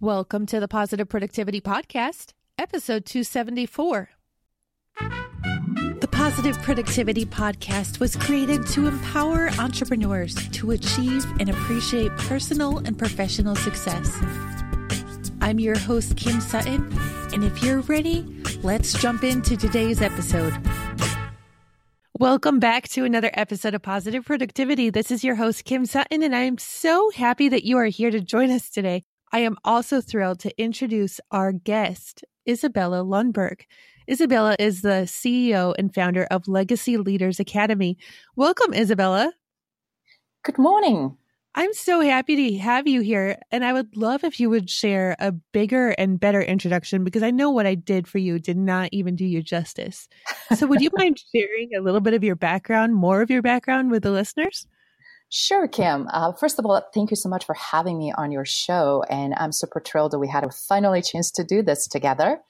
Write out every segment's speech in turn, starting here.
Welcome to the Positive Productivity Podcast, episode 274. The Positive Productivity Podcast was created to empower entrepreneurs to achieve and appreciate personal and professional success. I'm your host, Kim Sutton, and if you're ready, let's jump into today's episode. Welcome back to another episode of Positive Productivity. This is your host, Kim Sutton, and I am so happy that you are here to join us today. I am also thrilled to introduce our guest, Isabella Lundberg. Isabella is the CEO and founder of Legacy Leaders Academy. Welcome, Isabella. Good morning. I'm so happy to have you here. And I would love if you would share a bigger and better introduction because I know what I did for you did not even do you justice. So, would you mind sharing a little bit of your background, more of your background with the listeners? Sure, Kim. Uh, first of all, thank you so much for having me on your show. And I'm super thrilled that we had a finally chance to do this together.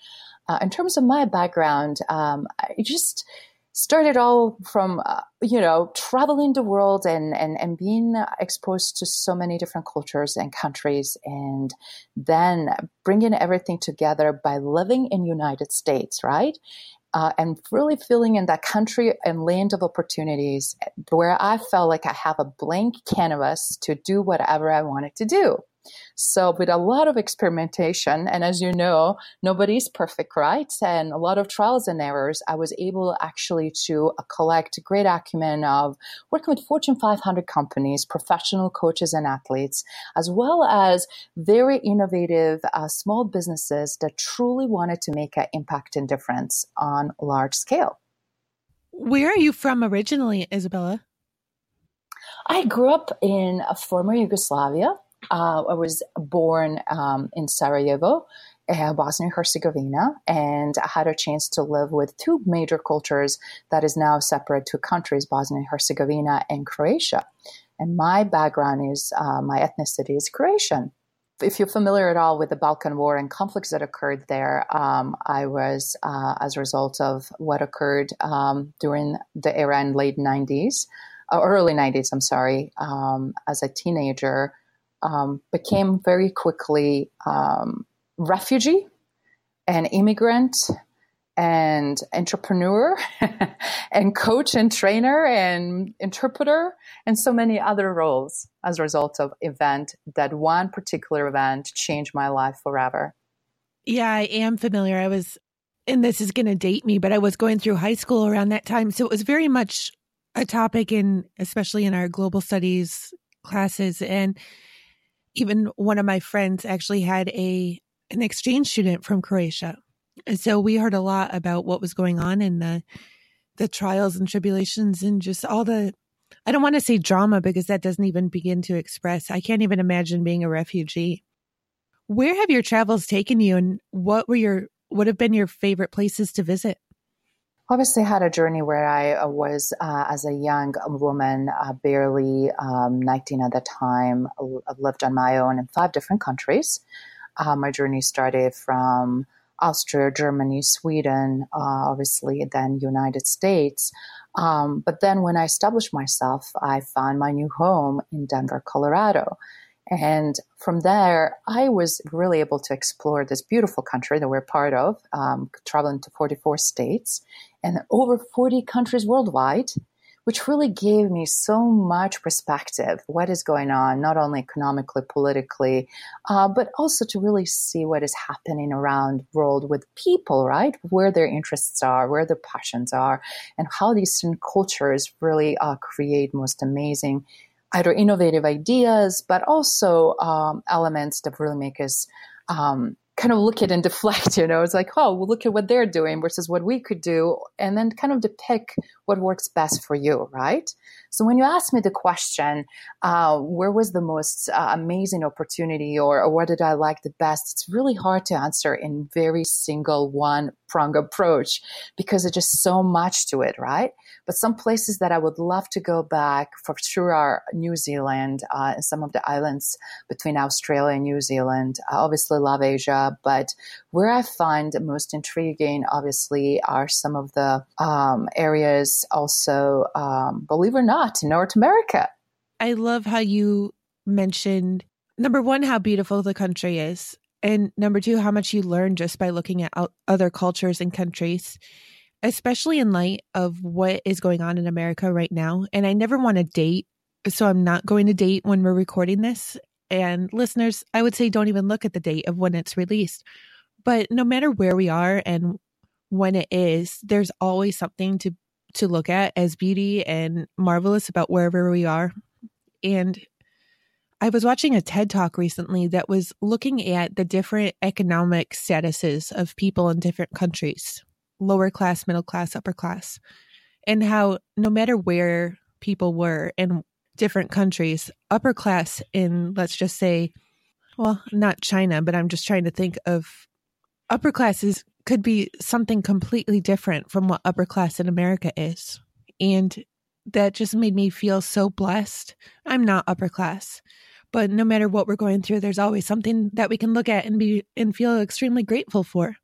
Uh, in terms of my background, um, I just started all from, uh, you know, traveling the world and, and, and being exposed to so many different cultures and countries. And then bringing everything together by living in United States, right? Uh, and really feeling in that country and land of opportunities where I felt like I have a blank canvas to do whatever I wanted to do. So, with a lot of experimentation, and as you know, nobody's perfect, right? And a lot of trials and errors, I was able actually to uh, collect great acumen of working with Fortune 500 companies, professional coaches and athletes, as well as very innovative uh, small businesses that truly wanted to make an impact and difference on large scale. Where are you from originally, Isabella? I grew up in a former Yugoslavia. Uh, I was born um, in Sarajevo, uh, Bosnia Herzegovina, and I had a chance to live with two major cultures that is now separate two countries, Bosnia Herzegovina and Croatia. And my background is uh, my ethnicity is Croatian. If you're familiar at all with the Balkan War and conflicts that occurred there, um, I was, uh, as a result of what occurred um, during the era in late 90s, uh, early 90s, I'm sorry, um, as a teenager, um, became very quickly um, refugee and immigrant and entrepreneur and coach and trainer and interpreter and so many other roles as a result of event that one particular event changed my life forever. Yeah i am familiar. I was and this is going to date me but i was going through high school around that time. So it was very much a topic in especially in our global studies classes. And even one of my friends actually had a an exchange student from Croatia. And so we heard a lot about what was going on in the the trials and tribulations and just all the I don't want to say drama because that doesn't even begin to express. I can't even imagine being a refugee. Where have your travels taken you and what were your what have been your favorite places to visit? Obviously had a journey where I uh, was, uh, as a young woman, uh, barely um, 19 at the time, I lived on my own in five different countries. Uh, my journey started from Austria, Germany, Sweden, uh, obviously, then United States. Um, but then when I established myself, I found my new home in Denver, Colorado. And from there, I was really able to explore this beautiful country that we're part of, um, traveling to 44 states and over 40 countries worldwide, which really gave me so much perspective what is going on, not only economically, politically, uh, but also to really see what is happening around world with people, right? Where their interests are, where their passions are, and how these cultures really uh, create most amazing either innovative ideas, but also um, elements that really make us um, kind of look at and deflect, you know, it's like, oh, well, look at what they're doing versus what we could do, and then kind of depict what works best for you, right? So when you ask me the question, uh, where was the most uh, amazing opportunity or, or what did I like the best? It's really hard to answer in very single one prong approach because there's just so much to it, right? But some places that I would love to go back for sure are New Zealand uh, and some of the islands between Australia and New Zealand. I obviously love Asia, but where I find most intriguing, obviously, are some of the um, areas also, um, believe it or not, in North America. I love how you mentioned number one, how beautiful the country is. And number two, how much you learn just by looking at other cultures and countries, especially in light of what is going on in America right now. And I never want to date, so I'm not going to date when we're recording this. And listeners, I would say don't even look at the date of when it's released. But no matter where we are and when it is, there's always something to to look at as beauty and marvelous about wherever we are. And I was watching a TED talk recently that was looking at the different economic statuses of people in different countries lower class, middle class, upper class and how no matter where people were in different countries, upper class in, let's just say, well, not China, but I'm just trying to think of upper classes could be something completely different from what upper class in America is. And that just made me feel so blessed. I'm not upper class, but no matter what we're going through, there's always something that we can look at and be and feel extremely grateful for.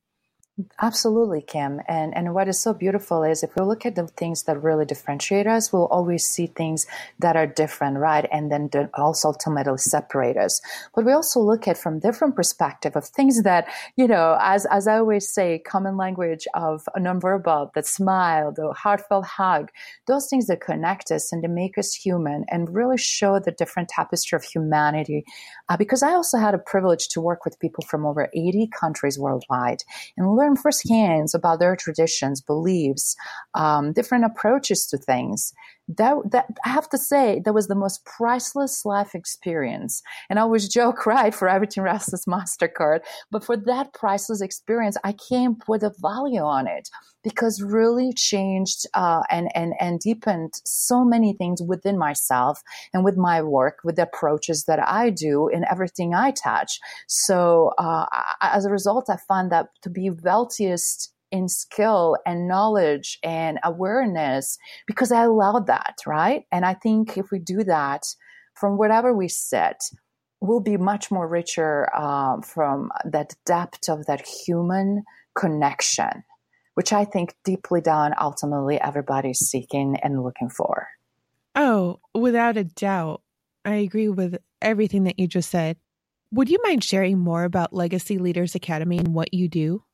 Absolutely, Kim. And and what is so beautiful is if we look at the things that really differentiate us, we'll always see things that are different, right? And then also ultimately separate us. But we also look at from different perspective of things that, you know, as as I always say, common language of a nonverbal, that smile, the heartfelt hug, those things that connect us and to make us human and really show the different tapestry of humanity. Uh, because I also had a privilege to work with people from over 80 countries worldwide and learn firsthand about their traditions, beliefs, um, different approaches to things. That, that I have to say, that was the most priceless life experience. And I always joke, right, for everything restless MasterCard. But for that priceless experience, I came with a value on it because really changed uh, and, and, and deepened so many things within myself and with my work, with the approaches that I do in everything I touch. So uh, as a result, I find that to be wealthiest in skill and knowledge and awareness because I allowed that, right? And I think if we do that from whatever we sit, we'll be much more richer um, from that depth of that human connection which I think deeply down, ultimately, everybody's seeking and looking for. Oh, without a doubt. I agree with everything that you just said. Would you mind sharing more about Legacy Leaders Academy and what you do?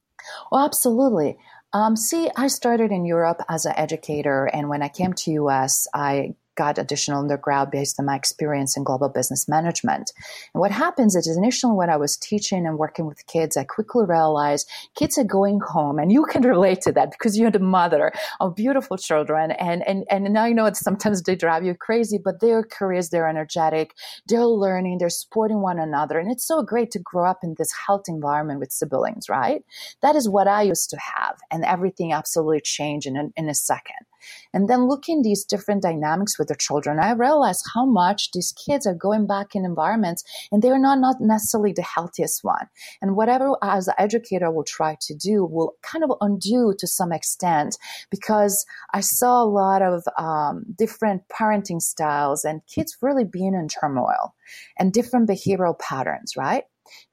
Well, absolutely. Um, see, I started in Europe as an educator, and when I came to US, I got additional undergrad based on my experience in global business management. And what happens is initially when I was teaching and working with kids, I quickly realized kids are going home and you can relate to that because you're the mother of beautiful children. And, and, and now you know that sometimes they drive you crazy, but they're curious, they're energetic, they're learning, they're supporting one another. And it's so great to grow up in this healthy environment with siblings, right? That is what I used to have. And everything absolutely changed in in a second. And then looking these different dynamics with the children, I realized how much these kids are going back in environments and they're not, not necessarily the healthiest one. And whatever as an educator will try to do will kind of undo to some extent because I saw a lot of um, different parenting styles and kids really being in turmoil and different behavioral patterns, right?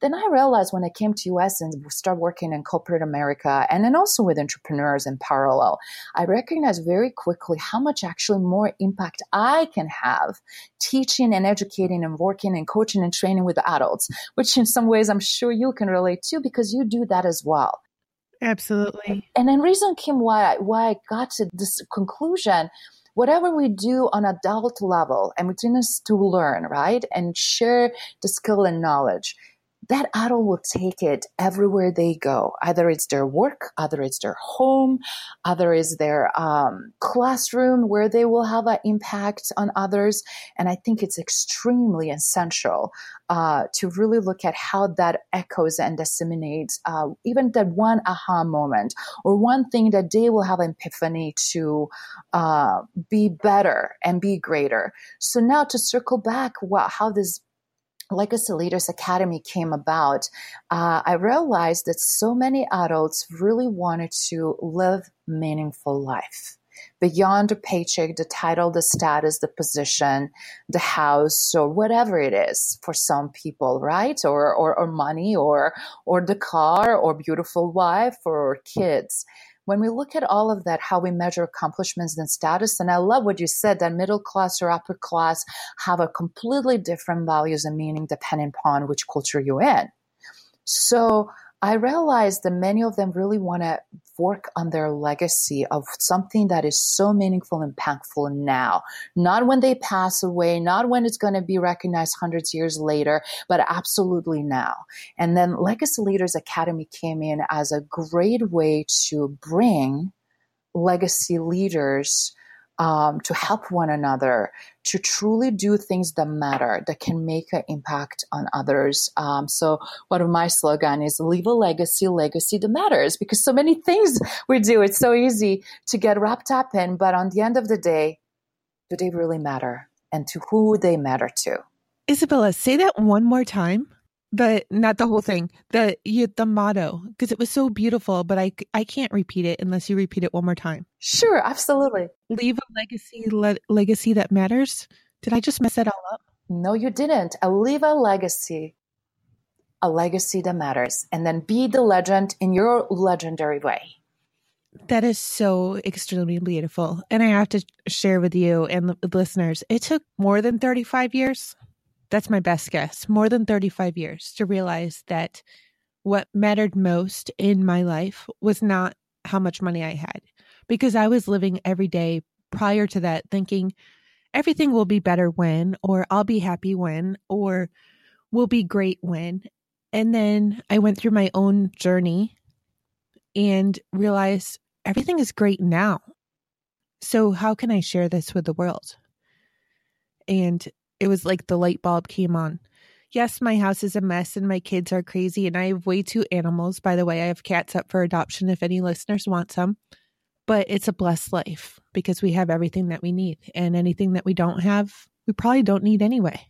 Then I realized when I came to US and started working in corporate America and then also with entrepreneurs in parallel, I recognized very quickly how much actually more impact I can have teaching and educating and working and coaching and training with adults, which in some ways I'm sure you can relate to because you do that as well. Absolutely. And then reason came why I, why I got to this conclusion whatever we do on adult level and we us to learn, right? And share the skill and knowledge that adult will take it everywhere they go. Either it's their work, either it's their home, either it's their um, classroom where they will have an impact on others. And I think it's extremely essential uh, to really look at how that echoes and disseminates uh, even that one aha moment or one thing that they will have an epiphany to uh, be better and be greater. So now to circle back, how this Legacy Leaders Academy came about, uh, I realized that so many adults really wanted to live meaningful life beyond the paycheck, the title, the status, the position, the house, or whatever it is for some people, right? Or, or, or money, or, or the car, or beautiful wife, or kids when we look at all of that, how we measure accomplishments and status, and I love what you said that middle class or upper class have a completely different values and meaning depending upon which culture you're in. So I realized that many of them really want to work on their legacy of something that is so meaningful and impactful now. Not when they pass away, not when it's going to be recognized hundreds of years later, but absolutely now. And then Legacy Leaders Academy came in as a great way to bring legacy leaders um, to help one another, to truly do things that matter, that can make an impact on others. Um, so one of my slogan is leave a legacy, legacy that matters, because so many things we do, it's so easy to get wrapped up in, but on the end of the day, do they really matter? And to who they matter to? Isabella, say that one more time the not the whole thing. The you, the motto because it was so beautiful but i i can't repeat it unless you repeat it one more time. Sure absolutely. Leave a legacy le- legacy that matters? Did i just mess that all up? No you didn't. I leave a legacy a legacy that matters and then be the legend in your legendary way. That is so extremely beautiful and i have to share with you and the listeners it took more than 35 years that's my best guess, more than 35 years to realize that what mattered most in my life was not how much money I had, because I was living every day prior to that thinking everything will be better when, or I'll be happy when, or will be great when. And then I went through my own journey and realized everything is great now. So, how can I share this with the world? And it was like the light bulb came on. Yes, my house is a mess and my kids are crazy, and I have way too animals. By the way, I have cats up for adoption if any listeners want some. But it's a blessed life because we have everything that we need, and anything that we don't have, we probably don't need anyway.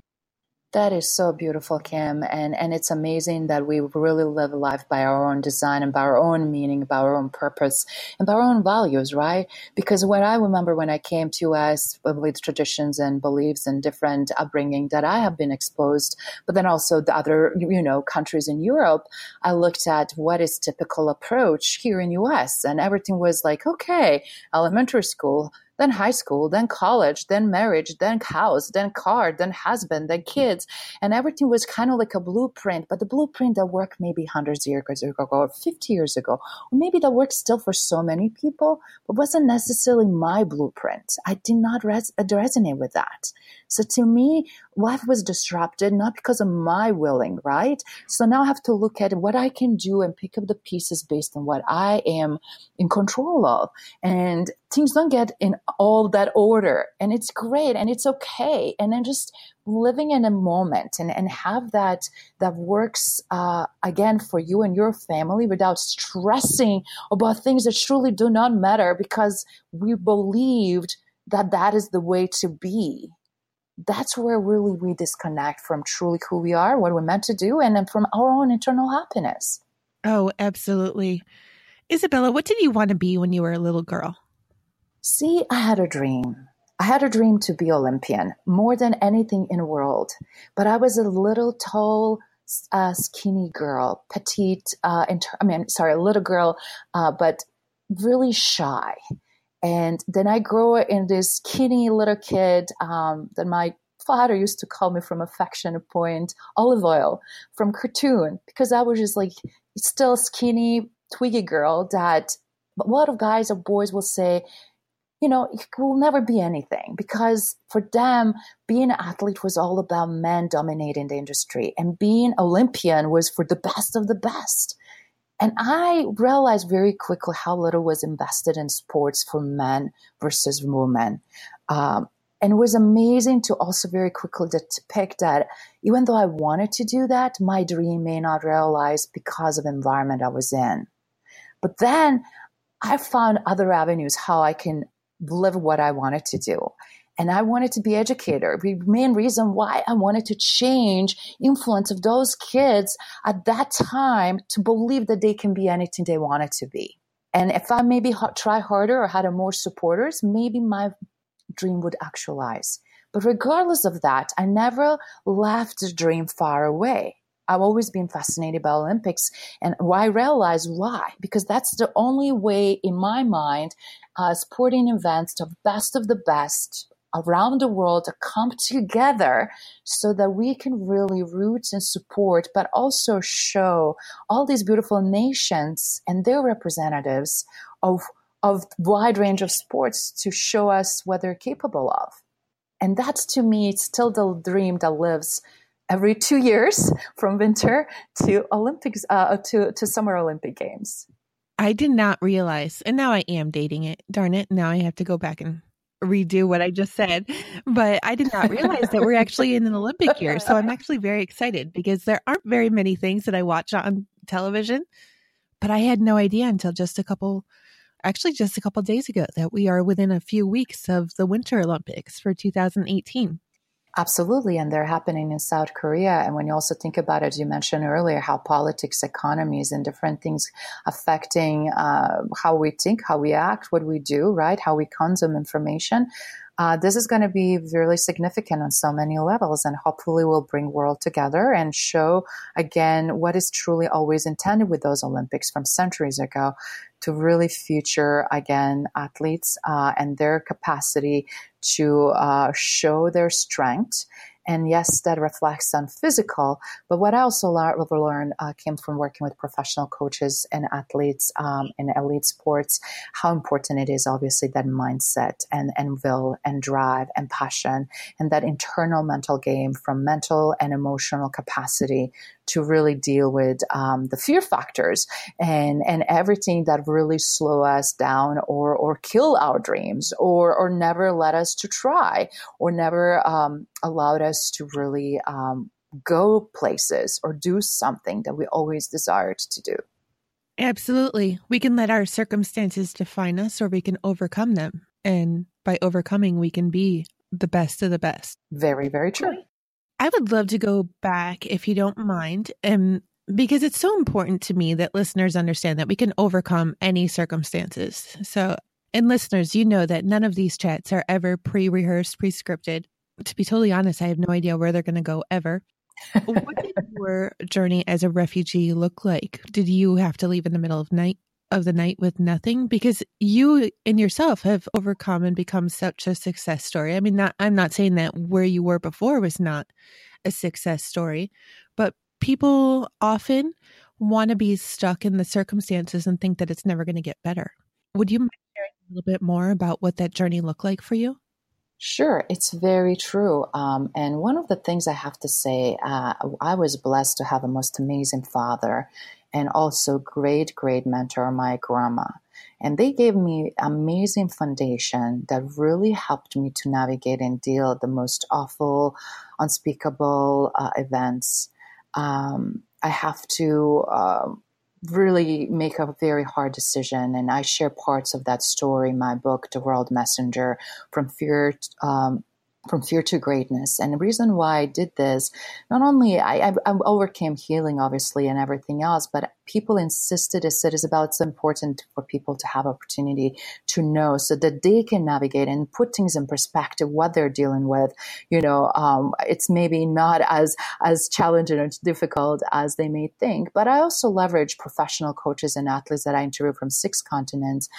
That is so beautiful, Kim. And, and it's amazing that we really live a life by our own design and by our own meaning, by our own purpose, and by our own values, right? Because when I remember when I came to US with traditions and beliefs and different upbringing that I have been exposed, but then also the other, you know, countries in Europe, I looked at what is typical approach here in US and everything was like, okay, elementary school, then high school, then college, then marriage, then house, then car, then husband, then kids. And everything was kind of like a blueprint, but the blueprint that worked maybe hundreds of years ago or 50 years ago, or maybe that worked still for so many people, but wasn't necessarily my blueprint. I did not res- resonate with that. So to me, life was disrupted not because of my willing, right? So now I have to look at what I can do and pick up the pieces based on what I am in control of. And things don't get in all that order. And it's great and it's okay. And then just living in a moment and, and have that that works uh, again for you and your family without stressing about things that truly do not matter because we believed that that is the way to be that's where really we disconnect from truly who we are, what we're meant to do, and then from our own internal happiness. Oh, absolutely. Isabella, what did you want to be when you were a little girl? See, I had a dream. I had a dream to be Olympian more than anything in the world. But I was a little tall, uh, skinny girl, petite. Uh, inter- I mean, sorry, a little girl, uh, but really shy. And then I grew in this skinny little kid um, that my father used to call me from affection point Olive Oyl from cartoon because I was just like still skinny twiggy girl that a lot of guys or boys will say you know it will never be anything because for them being an athlete was all about men dominating the industry and being olympian was for the best of the best and I realized very quickly how little was invested in sports for men versus women. Um, and it was amazing to also very quickly depict that even though I wanted to do that, my dream may not realize because of environment I was in. But then I found other avenues how I can live what I wanted to do and I wanted to be educator. The main reason why I wanted to change influence of those kids at that time to believe that they can be anything they wanted to be. And if I maybe try harder or had more supporters, maybe my dream would actualize. But regardless of that, I never left the dream far away. I've always been fascinated by Olympics, and I realized why because that's the only way, in my mind, uh, sporting events, the best of the best, around the world to come together so that we can really root and support, but also show all these beautiful nations and their representatives of of wide range of sports to show us what they're capable of. And that's to me it's still the dream that lives every two years from winter to Olympics uh, to to summer Olympic games. I did not realize, and now I am dating it. Darn it! Now I have to go back and redo what I just said. But I did not realize that we're actually in an Olympic year. So I'm actually very excited because there aren't very many things that I watch on television. But I had no idea until just a couple, actually, just a couple days ago that we are within a few weeks of the Winter Olympics for 2018. Absolutely. And they're happening in South Korea. And when you also think about as you mentioned earlier, how politics, economies, and different things affecting uh, how we think, how we act, what we do, right? How we consume information. Uh, this is going to be really significant on so many levels and hopefully will bring world together and show again what is truly always intended with those olympics from centuries ago to really future again athletes uh, and their capacity to uh, show their strength and yes, that reflects on physical. But what I also learned uh, came from working with professional coaches and athletes um, in elite sports, how important it is, obviously, that mindset and, and will and drive and passion and that internal mental game from mental and emotional capacity to really deal with um, the fear factors and and everything that really slow us down or or kill our dreams or or never let us to try or never um, allowed us to really um, go places or do something that we always desired to do. Absolutely. We can let our circumstances define us or we can overcome them. And by overcoming, we can be the best of the best. Very, very true. I would love to go back if you don't mind. And because it's so important to me that listeners understand that we can overcome any circumstances. So, and listeners, you know that none of these chats are ever pre rehearsed, pre scripted. To be totally honest, I have no idea where they're going to go ever. what did your journey as a refugee look like? Did you have to leave in the middle of night of the night with nothing because you and yourself have overcome and become such a success story. I mean, not, I'm not saying that where you were before was not a success story, but people often want to be stuck in the circumstances and think that it's never going to get better. Would you mind sharing a little bit more about what that journey looked like for you? Sure, it's very true. Um, and one of the things I have to say, uh, I was blessed to have a most amazing father and also great, great mentor, my grandma. And they gave me amazing foundation that really helped me to navigate and deal the most awful, unspeakable uh, events. Um, I have to uh, really make a very hard decision, and I share parts of that story in my book, The World Messenger, from fear um, from fear to greatness. And the reason why I did this, not only I, I, I, overcame healing, obviously, and everything else, but people insisted as it is about it's important for people to have opportunity to know so that they can navigate and put things in perspective what they're dealing with. You know, um, it's maybe not as as challenging or difficult as they may think. But I also leverage professional coaches and athletes that I interview from six continents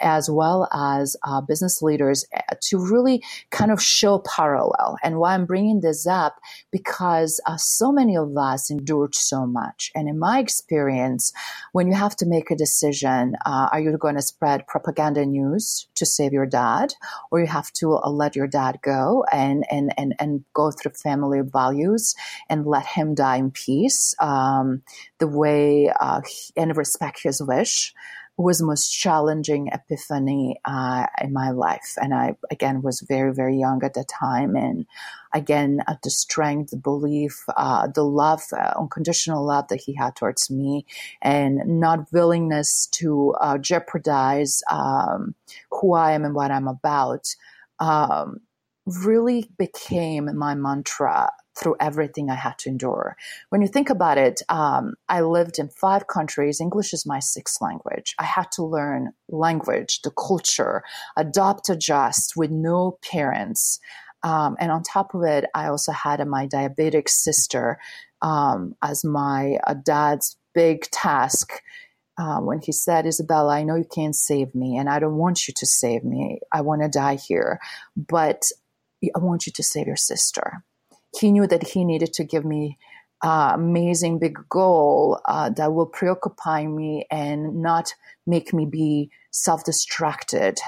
as well as uh, business leaders uh, to really kind of show parallel. And why I'm bringing this up because uh, so many of us endured so much. And in my experience, when you have to make a decision, uh, are you going to spread propaganda news to save your dad, or you have to uh, let your dad go and and and and go through family values and let him die in peace, um, the way uh, and respect his wish was most challenging epiphany uh, in my life. And I, again, was very, very young at the time. And again, uh, the strength, the belief, uh, the love, uh, unconditional love that he had towards me, and not willingness to uh, jeopardize um, who I am and what I'm about. Um, really became my mantra through everything I had to endure. When you think about it, um, I lived in five countries. English is my sixth language. I had to learn language, the culture, adopt, adjust with no parents. Um, and on top of it, I also had my diabetic sister um, as my uh, dad's big task. Uh, when he said, Isabella, I know you can't save me, and I don't want you to save me. I want to die here. But I want you to save your sister. He knew that he needed to give me uh, amazing big goal uh, that will preoccupy me and not make me be self-distracted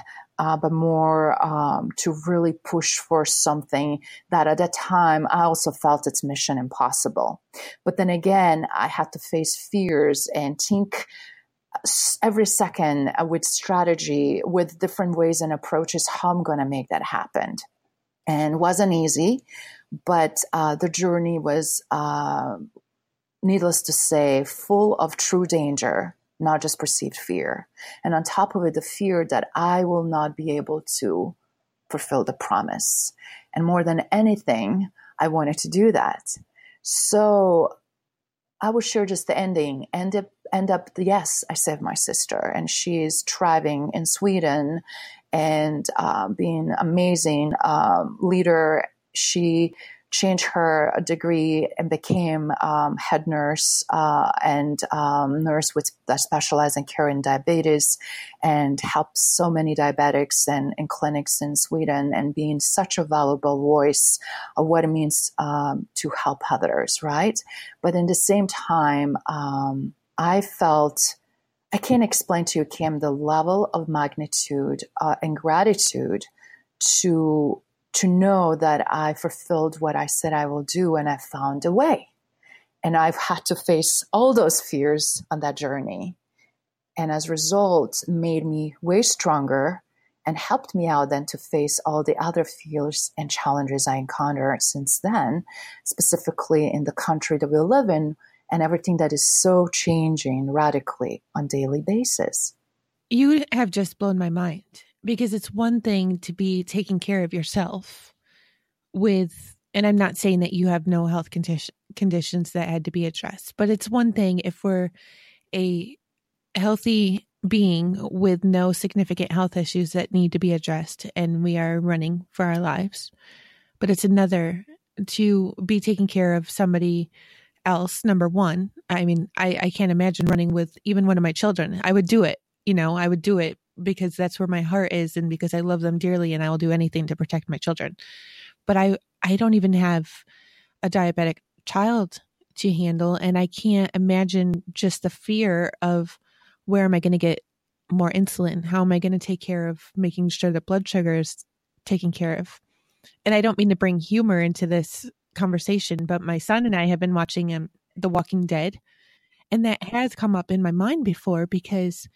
uh, but more um, to really push for something that at that time I also felt it's mission impossible. But then again, I had to face fears and think every second with strategy, with different ways and approaches, how I'm going to make that happen. And wasn't easy, but uh, the journey was, uh, needless to say, full of true danger not just perceived fear. And on top of it, the fear that I will not be able to fulfill the promise. And more than anything, I wanted to do that. So I was sure just the ending. End up, end up, yes, I saved my sister, and she's thriving in Sweden and uh, being amazing um, leader. She changed her degree and became um, head nurse uh, and um, nurse with that specialize in curing diabetes and helped so many diabetics and in clinics in Sweden and being such a valuable voice of what it means um, to help others, right? But in the same time, um, I felt I can't explain to you, Kim, the level of magnitude uh, and gratitude to to know that I fulfilled what I said I will do and I found a way. And I've had to face all those fears on that journey. And as a result, made me way stronger and helped me out then to face all the other fears and challenges I encountered since then, specifically in the country that we live in and everything that is so changing radically on daily basis. You have just blown my mind because it's one thing to be taking care of yourself with and I'm not saying that you have no health condition, conditions that had to be addressed, but it's one thing if we're a healthy being with no significant health issues that need to be addressed and we are running for our lives. But it's another to be taking care of somebody else, number one. I mean, I, I can't imagine running with even one of my children. I would do it, you know, I would do it because that's where my heart is and because I love them dearly and I will do anything to protect my children. But I I don't even have a diabetic child to handle and I can't imagine just the fear of where am I going to get more insulin? How am I going to take care of making sure that blood sugar is taken care of? And I don't mean to bring humor into this conversation, but my son and I have been watching um, The Walking Dead and that has come up in my mind before because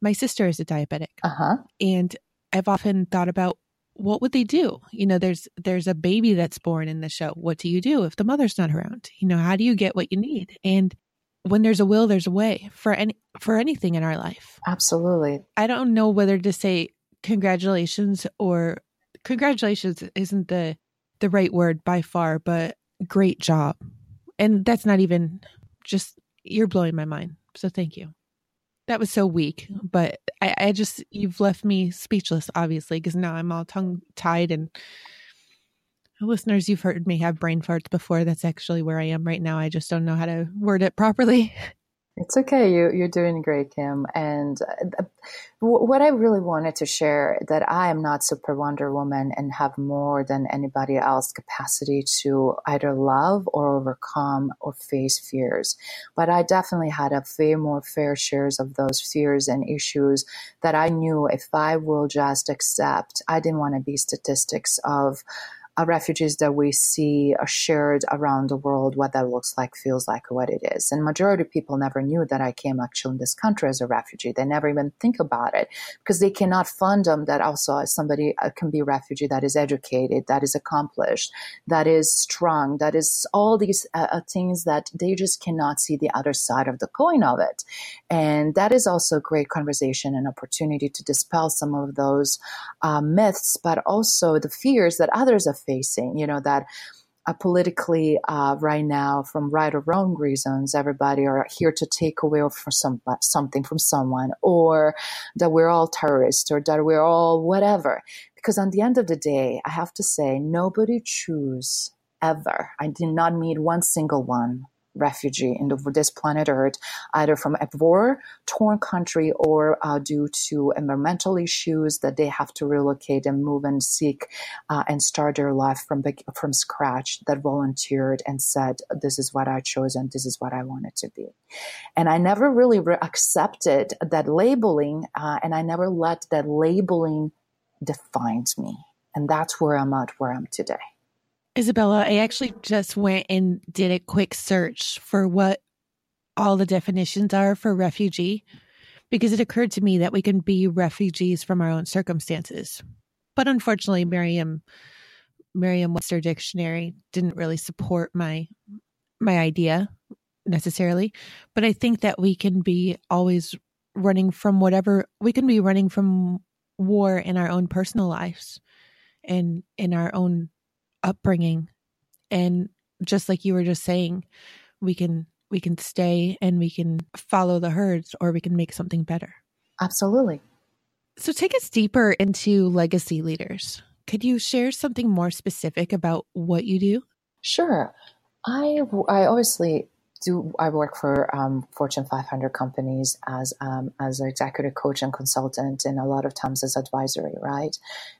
my sister is a diabetic. Uh-huh. And I've often thought about what would they do? You know, there's there's a baby that's born in the show. What do you do if the mother's not around? You know, how do you get what you need? And when there's a will, there's a way for any for anything in our life. Absolutely. I don't know whether to say congratulations or congratulations isn't the the right word by far, but great job. And that's not even just you're blowing my mind. So thank you. That was so weak, but I, I just you've left me speechless, obviously, because now I'm all tongue tied and listeners, you've heard me have brain farts before. That's actually where I am right now. I just don't know how to word it properly. It's okay. You, you're doing great, Kim. And uh, what I really wanted to share that I am not Super Wonder Woman and have more than anybody else capacity to either love or overcome or face fears. But I definitely had a way more fair shares of those fears and issues that I knew if I will just accept, I didn't want to be statistics of refugees that we see are shared around the world, what that looks like, feels like, what it is. And majority of people never knew that I came actually in this country as a refugee. They never even think about it because they cannot fund them that also somebody uh, can be a refugee that is educated, that is accomplished, that is strong, that is all these uh, uh, things that they just cannot see the other side of the coin of it. And that is also a great conversation and opportunity to dispel some of those uh, myths, but also the fears that others have facing, you know, that uh, politically uh, right now, from right or wrong reasons, everybody are here to take away from some, something from someone, or that we're all terrorists, or that we're all whatever. Because on the end of the day, I have to say, nobody choose ever. I did not meet one single one refugee in the, this planet Earth, either from a war torn country or uh, due to environmental issues that they have to relocate and move and seek uh, and start their life from from scratch. That volunteered and said, "This is what I chose and this is what I wanted to be." And I never really re- accepted that labeling, uh, and I never let that labeling define me. And that's where I'm at, where I'm today. Isabella, I actually just went and did a quick search for what all the definitions are for refugee because it occurred to me that we can be refugees from our own circumstances. But unfortunately, Merriam Merriam-Webster dictionary didn't really support my my idea necessarily, but I think that we can be always running from whatever we can be running from war in our own personal lives and in our own upbringing. And just like you were just saying we can we can stay and we can follow the herds or we can make something better. Absolutely. So take us deeper into legacy leaders. Could you share something more specific about what you do? Sure. I i obviously do I work for um, Fortune 500 companies as um, as an executive coach and consultant, and a lot of times as advisory, right?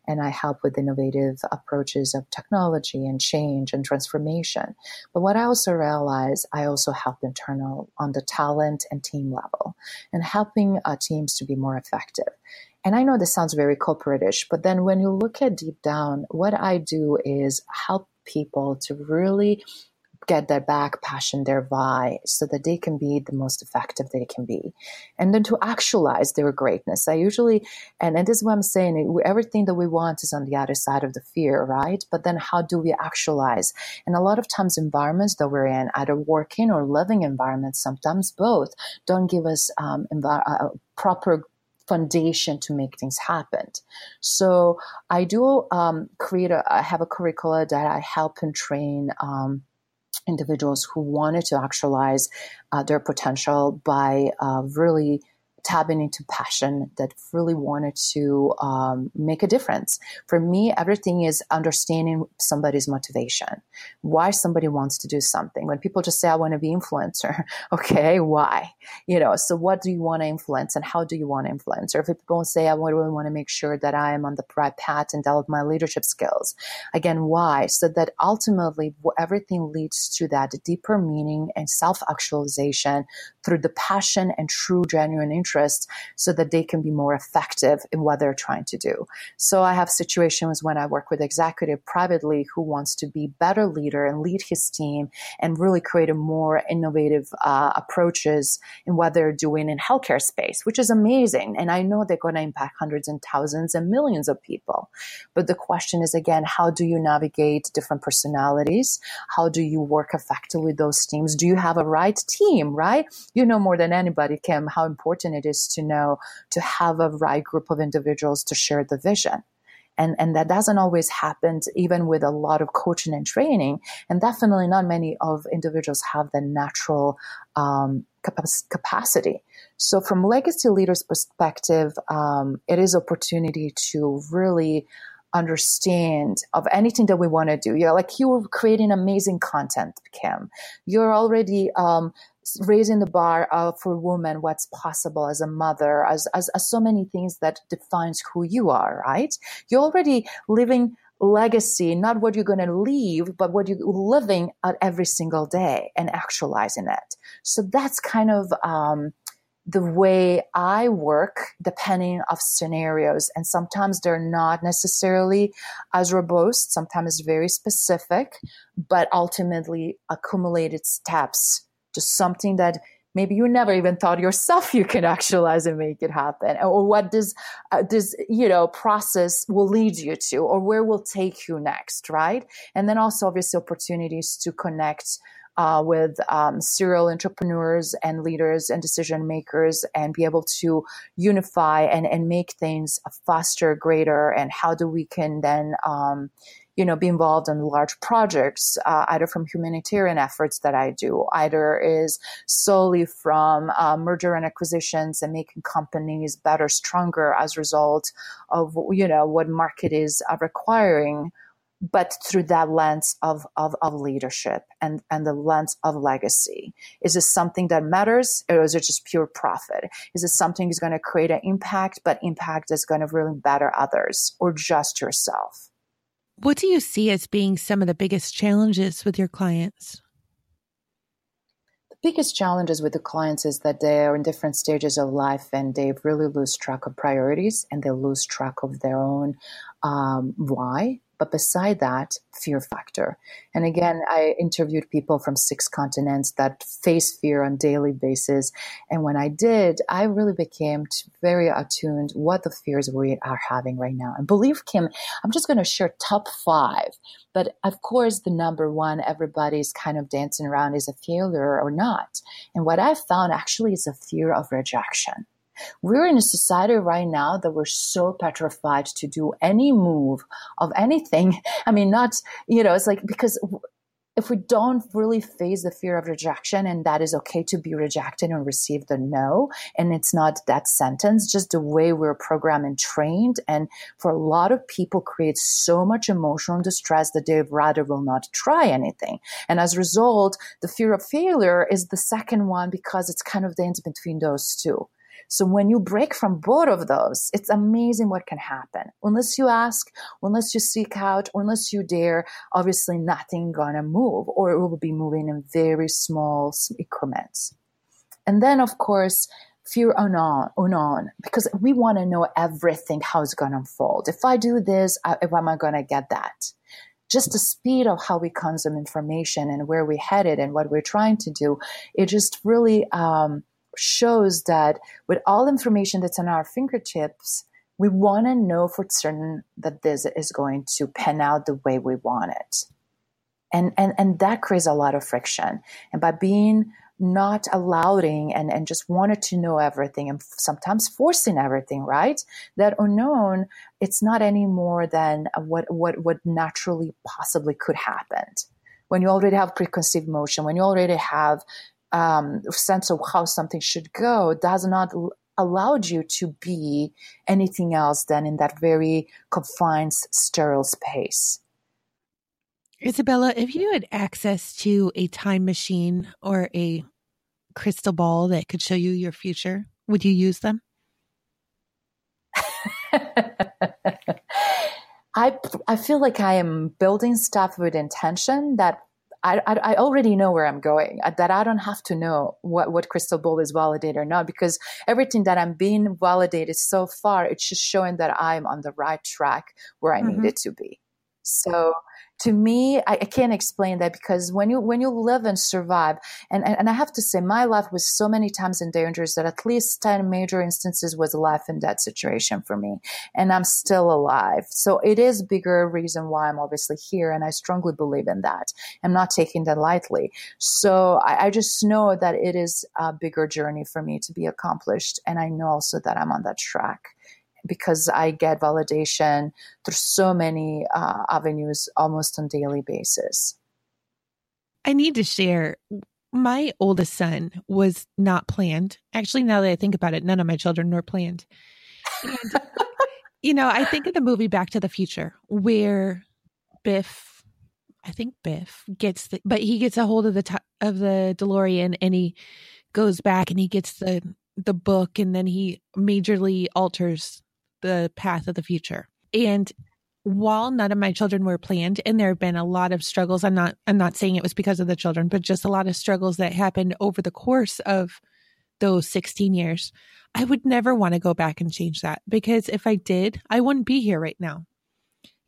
And I help with innovative approaches of technology and change and transformation. But what I also realize, I also help internal on the talent and team level, and helping uh, teams to be more effective. And I know this sounds very corporatish, but then when you look at deep down, what I do is help people to really get their back passion, their why, so that they can be the most effective they can be. And then to actualize their greatness. I usually, and, and this is what I'm saying, everything that we want is on the other side of the fear, right? But then how do we actualize? And a lot of times environments that we're in, either working or living environments, sometimes both, don't give us um, envi- uh, proper foundation to make things happen. So I do um, create a, I have a curricula that I help and train um, individuals who wanted to actualize uh, their potential by uh, really tapping into passion that really wanted to um, make a difference. For me, everything is understanding somebody's motivation, why somebody wants to do something. When people just say, I want to be influencer, okay, why? You know, so what do you want to influence and how do you want to influence? Or if people say, I really want to make sure that I am on the right path and develop my leadership skills. Again, why? So that ultimately everything leads to that deeper meaning and self actualization through the passion and true, genuine interest so that they can be more effective in what they're trying to do. So I have situations when I work with executive privately who wants to be better leader and lead his team and really create a more innovative uh, approaches in what they're doing in healthcare space, which is amazing. And I know they're going to impact hundreds and thousands and millions of people. But the question is again, how do you navigate different personalities? How do you work effectively with those teams? Do you have a right team, right? You know more than anybody, Kim, how important it is to know to have a right group of individuals to share the vision. And, and that doesn't always happen even with a lot of coaching and training. And definitely not many of individuals have the natural um, capacity. So from legacy leaders perspective, um, it is opportunity to really understand of anything that we want to do. You're like you're creating amazing content, Kim. You're already um, raising the bar uh, for women what's possible as a mother as, as, as so many things that defines who you are right you're already living legacy not what you're going to leave but what you're living at every single day and actualizing it so that's kind of um, the way I work depending of scenarios. And sometimes they're not necessarily as robust, sometimes very specific, but ultimately accumulated steps to something that maybe you never even thought yourself you can actualize and make it happen or what does uh, this you know process will lead you to or where will take you next right and then also obviously opportunities to connect uh, with um, serial entrepreneurs and leaders and decision makers and be able to unify and, and make things faster, greater, and how do we can then um, you know, be involved in large projects, uh, either from humanitarian efforts that I do, either is solely from uh, merger and acquisitions and making companies better, stronger as a result of, you know, what market is requiring but through that lens of, of, of leadership and, and the lens of legacy. Is this something that matters or is it just pure profit? Is it something that's going to create an impact, but impact is going to really better others or just yourself? What do you see as being some of the biggest challenges with your clients? The biggest challenges with the clients is that they are in different stages of life and they really lose track of priorities and they lose track of their own um, why but beside that, fear factor. And again, I interviewed people from six continents that face fear on daily basis. And when I did, I really became very attuned what the fears we are having right now. And believe Kim, I'm just going to share top five. But of course, the number one everybody's kind of dancing around is a failure or not. And what I found actually is a fear of rejection. We're in a society right now that we're so petrified to do any move of anything. I mean, not, you know, it's like because if we don't really face the fear of rejection and that is okay to be rejected and receive the no and it's not that sentence just the way we're programmed and trained and for a lot of people creates so much emotional distress that they rather will not try anything and as a result the fear of failure is the second one because it's kind of the in between those two so when you break from both of those, it's amazing what can happen. Unless you ask, unless you seek out, unless you dare, obviously nothing gonna move or it will be moving in very small increments. And then of course, fear unknown, unknown because we want to know everything, how it's going to unfold. If I do this, I, if am I going to get that? Just the speed of how we consume information and where we're headed and what we're trying to do, it just really um, shows that with all information that's on our fingertips, we want to know for certain that this is going to pan out the way we want it. And, and, and that creates a lot of friction. And by being not allowing and, and just wanted to know everything and sometimes forcing everything, right? That unknown, it's not any more than what, what, what naturally possibly could happen. When you already have preconceived motion, when you already have um, sense of how something should go does not allow you to be anything else than in that very confined, sterile space. Izabela, if you had access to a time machine or a crystal ball that could show you your future, would you use them? I I feel like I am building stuff with intention that I, I, already know where I'm going, uh, that I don't have to know what, what crystal ball is validated or not, because everything that I'm being validated so far, it's just showing that I'm on the right track where I mm-hmm. needed to be. So to me, I, I, can't explain that because when you when you live and survive, and, and, and I have to say, my life was so many times in dangers that at least ten major instances was life and death situation for me, and I'm still alive. So it is bigger reason why I'm obviously here, and I strongly believe in that. I'm not taking that lightly. So I, I just know that it is a bigger journey for me to be accomplished, and I know also that I'm on that track because I get validation through so many uh, avenues almost on daily basis. I need to share my oldest son was not planned. Actually, now that I think about it, none of my children were planned. And, you know, I think of the movie Back to the Future where Biff, I think Biff gets the, but he gets a hold of the of the DeLorean and he goes back and he gets the the book and then he majorly alters the path of the future. And while none of my children were planned and there have been a lot of struggles, I'm not I'm not saying it was because of the children, but just a lot of struggles that happened over the course of those 16 years. I would never want to go back and change that because if I did, I wouldn't be here right now.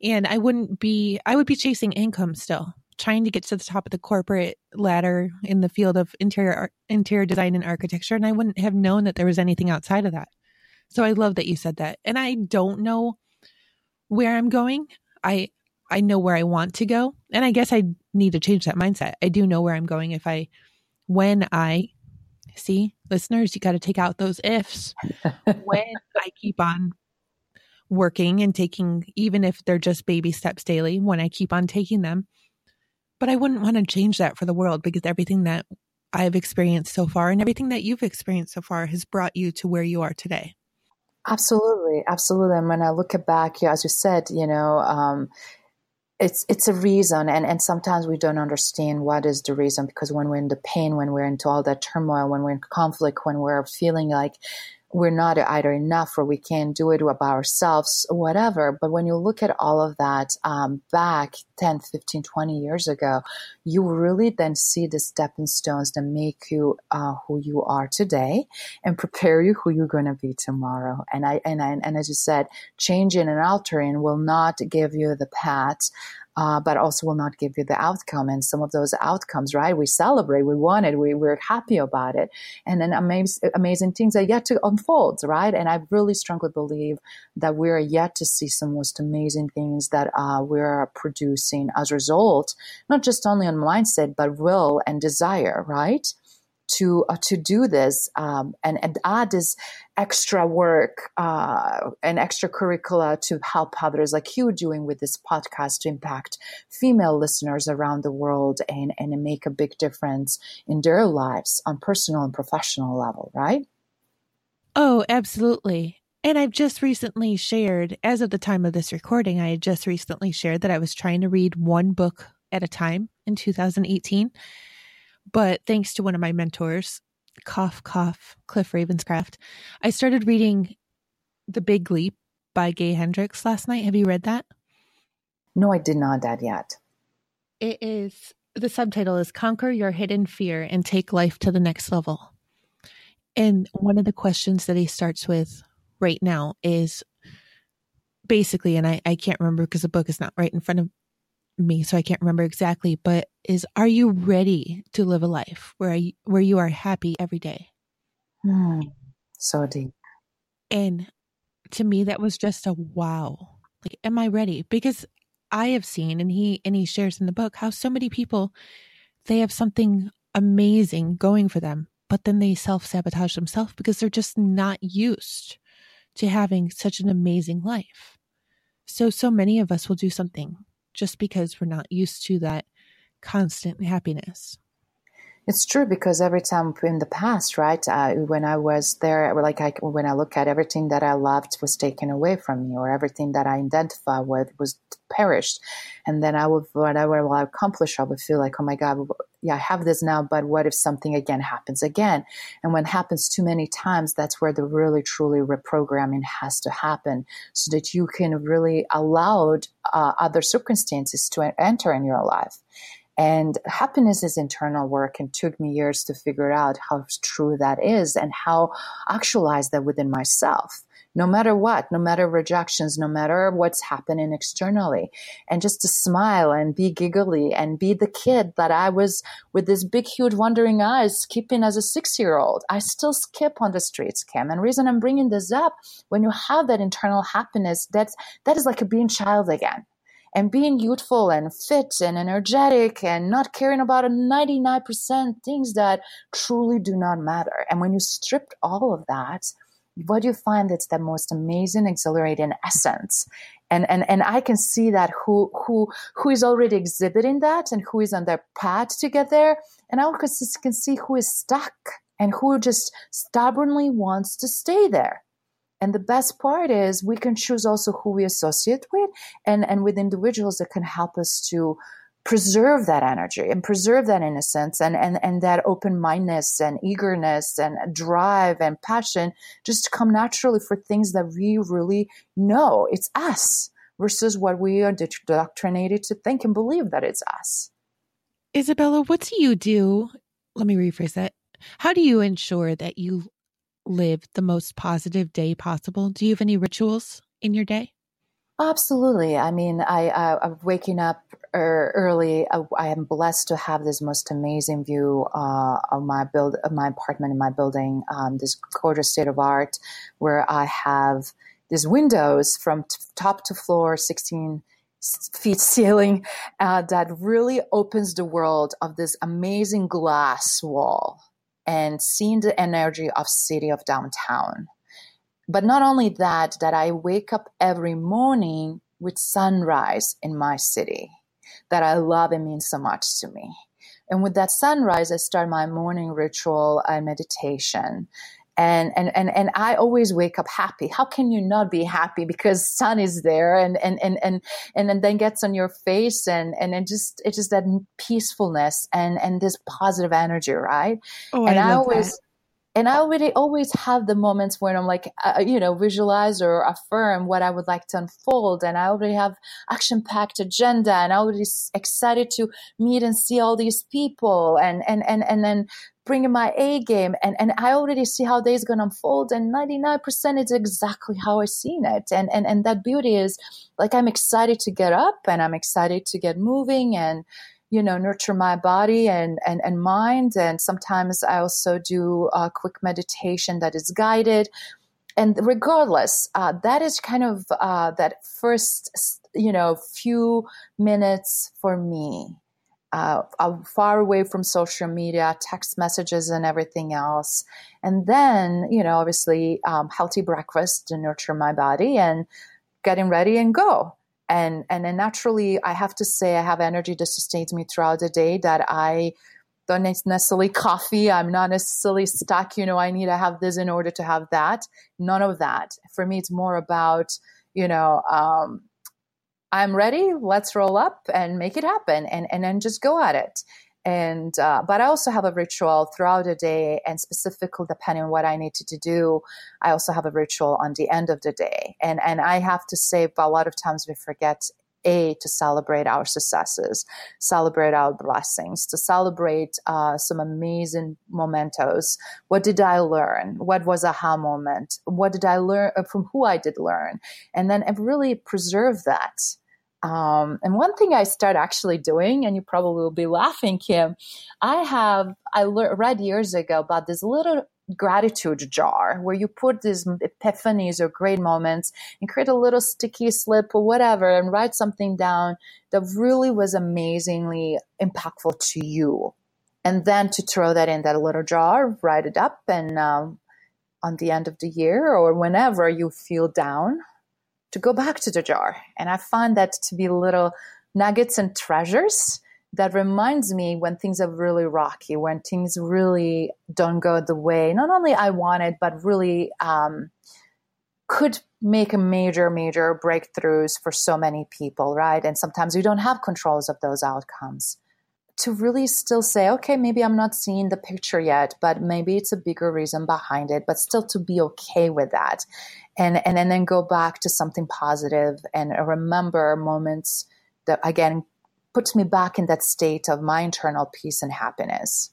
And I wouldn't be I would be chasing income still, trying to get to the top of the corporate ladder in the field of interior interior design and architecture and I wouldn't have known that there was anything outside of that. So I love that you said that. And I don't know where I'm going. I I know where I want to go. And I guess I need to change that mindset. I do know where I'm going if I when I see listeners, you got to take out those ifs. when I keep on working and taking even if they're just baby steps daily, when I keep on taking them. But I wouldn't want to change that for the world because everything that I've experienced so far and everything that you've experienced so far has brought you to where you are today. Absolutely, absolutely. And when I look back, yeah, as you said, you know, um, it's it's a reason and and sometimes we don't understand what is the reason because when we're in the pain when we're into all that turmoil when we're in conflict when we're feeling like we're not either enough or we can't do it by ourselves, whatever. But when you look at all of that um, back 10, 15, 20 years ago, you really then see the stepping stones that make you uh, who you are today and prepare you who you're going to be tomorrow. And I, and I, and as you said, changing and altering will not give you the path uh, but also will not give you the outcome. And some of those outcomes, right? We celebrate, we want it, we, we're happy about it. And then amazing, amazing things are yet to unfold, right? And I really strongly believe that we're yet to see some most amazing things that uh, we're producing as a result, not just only on mindset, but will and desire, right? to uh, to do this um, and and add this extra work uh, and extracurricular to help others like you doing with this podcast to impact female listeners around the world and and make a big difference in their lives on personal and professional level right oh absolutely and I've just recently shared, as of the time of this recording, I had just recently shared that I was trying to read one book at a time in 2018. But thanks to one of my mentors, cough, cough, Cliff Ravenscraft, I started reading The Big Leap by Gay Hendricks last night. Have you read that? No, I did not that yet. It is the subtitle is Conquer Your Hidden Fear and Take Life to the Next Level. And one of the questions that he starts with right now is basically, and I, I can't remember because the book is not right in front of me, so I can't remember exactly, but is are you ready to live a life where you, where you are happy every day? Hmm. So deep. And to me, that was just a wow. Like, am I ready? Because I have seen, and he and he shares in the book how so many people they have something amazing going for them, but then they self sabotage themselves because they're just not used to having such an amazing life. So, so many of us will do something just because we're not used to that constant happiness. It's true because every time in the past, right, uh, when I was there, like I, when I look at everything that I loved was taken away from me, or everything that I identify with was perished, and then I would whatever I accomplish, I would feel like, oh my god, yeah, I have this now, but what if something again happens again? And when it happens too many times, that's where the really truly reprogramming has to happen, so that you can really allow uh, other circumstances to enter in your life. And happiness is internal work and took me years to figure out how true that is and how actualize that within myself. No matter what, no matter rejections, no matter what's happening externally. And just to smile and be giggly and be the kid that I was with this big, huge, wondering eyes skipping as a six year old. I still skip on the streets, Kim. And reason I'm bringing this up, when you have that internal happiness, that's, that is like a being child again and being youthful and fit and energetic and not caring about a 99% things that truly do not matter. And when you strip all of that, what do you find it's the most amazing exhilarating essence? And and and i can see that who who who is already exhibiting that and who is on their path to get there. And i also can see who is stuck and who just stubbornly wants to stay there and the best part is we can choose also who we associate with and, and with individuals that can help us to preserve that energy and preserve that innocence and, and, and that open mindedness and eagerness and drive and passion just to come naturally for things that we really know it's us versus what we are indoctrinated to think and believe that it's us. Izabela, what do you do? Let me rephrase that. How do you ensure that you live the most positive day possible? Do you have any rituals in your day? Absolutely. I mean, I, I am waking up early. I, I, am blessed to have this most amazing view uh, of my build, of my apartment in my building. Um, this gorgeous state of art, where I have these windows from t- top to floor, sixteen feet ceiling, uh, that really opens the world of this amazing glass wall and seeing the energy of city of downtown. But not only that, that I wake up every morning with sunrise in my city that I love and means so much to me. And with that sunrise, I start my morning ritual and meditation. And and and and I always wake up happy. How can you not be happy because sun is there and and and and and, and then gets on your face and and it just it's just that peacefulness and and this positive energy, right? Oh, and I, I always. That and I already always have the moments when I'm like, uh, you know, visualize or affirm what I would like to unfold. And I already have action packed agenda and I already excited to meet and see all these people and, and, and, and then bringing my A game. And, and I already see how days going to unfold. And 99% is exactly how I seen it. And, and, and that beauty is like, I'm excited to get up and I'm excited to get moving and, you know nurture my body and and, and mind and sometimes i also do a quick meditation that is guided and regardless uh, that is kind of uh, that first you know few minutes for me uh, far away from social media text messages and everything else. And then you know obviously um, healthy breakfast to nurture my body and getting ready and go. And and then naturally i have to say i have energy that sustains me throughout the day that i don't necessarily coffee. I'm not necessarily stuck you know i need to have this in order to have that. None of that. For me it's more about you know um, i'm ready let's roll up and make it happen and and then just go at it. And uh, but i also have a ritual throughout the day and specifically depending on what i need to do i also have a ritual on the end of the day. And and i have to say a lot of times we forget a to celebrate our successes celebrate our blessings to celebrate uh, some amazing mementos. What did i learn? What was aha moment? What did i learn uh, from who i did learn? And then really preserve that um, and one thing I start actually doing, and you probably will be laughing, Kim, I have I le- read years ago about this little gratitude jar where you put these epiphanies or great moments and create a little sticky slip or whatever and write something down that really was amazingly impactful to you. And then to throw that in that little jar, write it up, and um, on the end of the year or whenever you feel down, to go back to the jar. And I find that to be little nuggets and treasures that reminds me when things are really rocky, when things really don't go the way not only I wanted, but really um, could make a major, major breakthroughs for so many people, right? And sometimes we don't have controls of those outcomes. To really still say, okay, maybe I'm not seeing the picture yet, but maybe it's a bigger reason behind it, but still to be okay with that and and, and then go back to something positive and uh, remember moments that again puts me back in that state of my internal peace and happiness.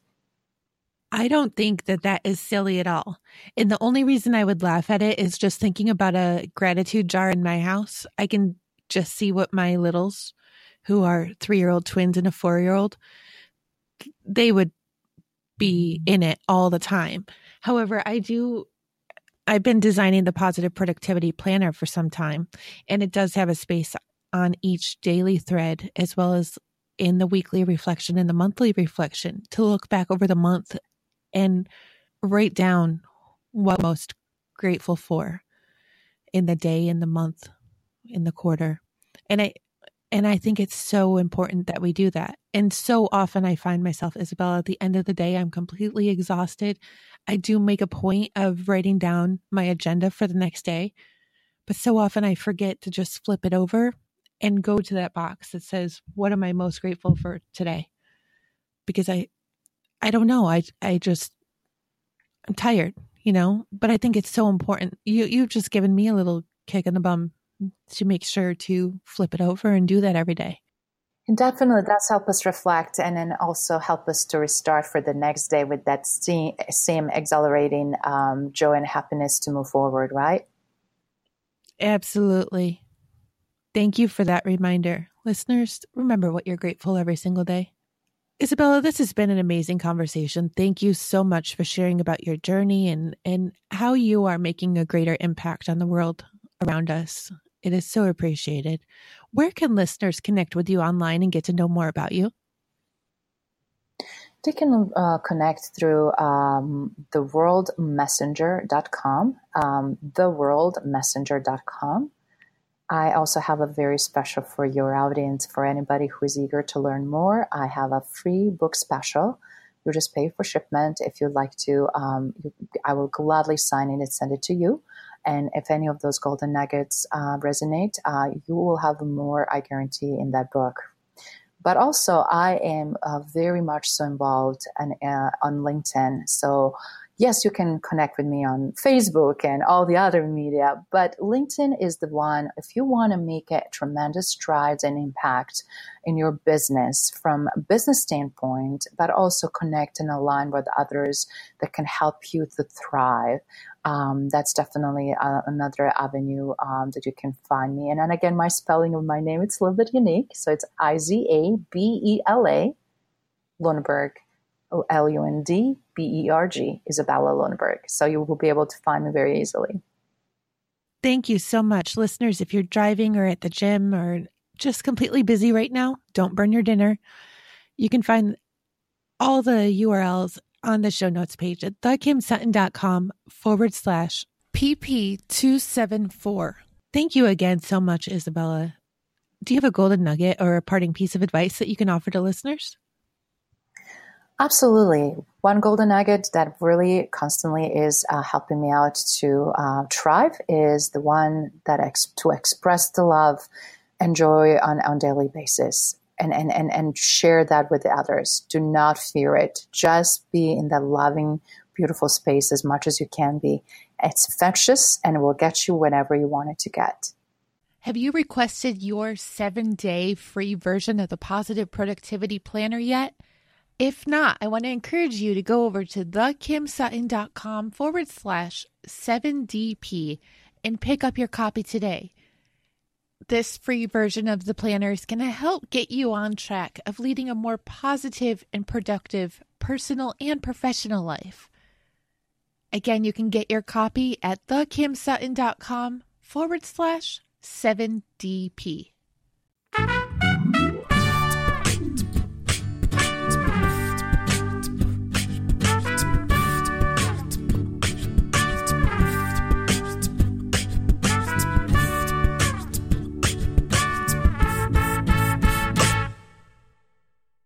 I don't think that that is silly at all. And the only reason I would laugh at it is just thinking about a gratitude jar in my house. I can just see what my littles, who are three year old twins and a four year old, they would be in it all the time. However, I do I've been designing the positive productivity planner for some time, and it does have a space on each daily thread as well as in the weekly reflection and the monthly reflection to look back over the month and write down what most grateful for in the day, in the month, in the quarter. And I and I think it's so important that we do that. And so often I find myself, Isabel, at the end of the day, I'm completely exhausted. I do make a point of writing down my agenda for the next day, but so often I forget to just flip it over and go to that box that says, what am I most grateful for today? Because I, I don't know. I, I just, I'm tired, you know, but I think it's so important. You, you've just given me a little kick in the bum to make sure to flip it over and do that every day. And definitely does help us reflect and then also help us to restart for the next day with that same exhilarating um, joy and happiness to move forward, right? Absolutely. Thank you for that reminder. Listeners, remember what you're grateful every single day. Izabela, this has been an amazing conversation. Thank you so much for sharing about your journey and, and how you are making a greater impact on the world around us. It is so appreciated. Where can listeners connect with you online and get to know more about you? They can uh, connect through um, theworldmessenger.com, um, theworldmessenger.com. I also have a very special for your audience, for anybody who is eager to learn more. I have a free book special You just pay for shipment. If you'd like to, um, I will gladly sign it and send it to you. And if any of those golden nuggets uh, resonate, uh, you will have more, I guarantee, in that book. But also, I am uh, very much so involved and, uh, on LinkedIn. So yes, you can connect with me on Facebook and all the other media, but LinkedIn is the one, if you want to make a tremendous strides and impact in your business from a business standpoint, but also connect and align with others that can help you to thrive. Um, that's definitely uh, another avenue um, that you can find me. And then again, my spelling of my name, it's a little bit unique. So it's I Z A B E L A, Lundberg L U N D B E R G, Izabela Lundberg. So you will be able to find me very easily. Thank you so much. Listeners, if you're driving or at the gym or just completely busy right now, don't burn your dinner. You can find all the URLs on the show notes page at thekimsutton.com forward slash PP274. Thank you again so much, Izabela. Do you have a golden nugget or a parting piece of advice that you can offer to listeners? Absolutely. One golden nugget that really constantly is uh, helping me out to uh, thrive is the one that ex- to express the love and joy on daily basis and, and, and, and share that with the others. Do not fear it. Just be in that loving, beautiful space as much as you can be. It's infectious and it will get you whenever you want it to get. Have you requested your seven day free version of the Positive Productivity Planner yet? If not, I want to encourage you to go over to thekimsutton.com forward slash 7DP and pick up your copy today. This free version of the planner is going to help get you on track of leading a more positive and productive personal and professional life. Again, you can get your copy at thekimsutton.com forward slash 7DP.